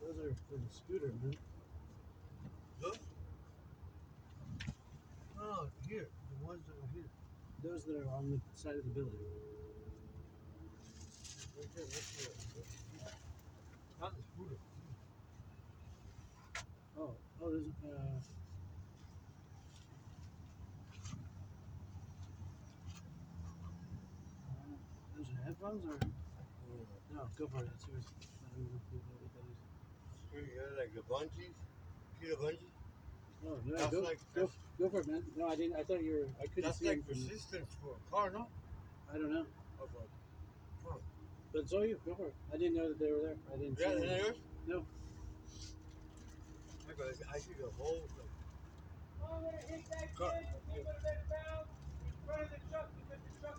Those are for the scooter, man. Look. Oh, here, the ones that are here. Those that are on the side of the building. Right there, right. Not the scooter. Oh, oh, there's uh. Those are headphones or no? Go for it. That's yours. I don't know what that is. Here you got like the bungees. See the bungees? Oh, no, That's go, like- go, go for it, man. No, I didn't. I thought you were. I couldn't That's see like him resistance for a car, no? I don't know, Of a truck. but so you go for it. I didn't know that they were there. I didn't. Yeah, see is them. that yours? No. I, got, I see the whole thing. I'm gonna hit that Cut. kid, he would have been found in front of the truck because the truck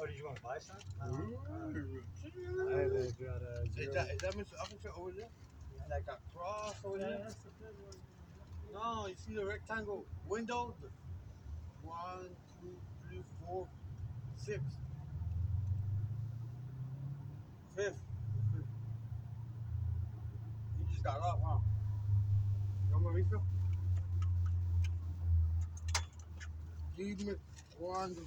Oh, did you want to buy some? Uh, I Is have got a zero. that, is that Mr. Officer over there? Like a cross over there? that's the one. No, you see the rectangle window? One, two, three, four, six. Fifth. You just got off, huh? No more refill? Dime cuándo.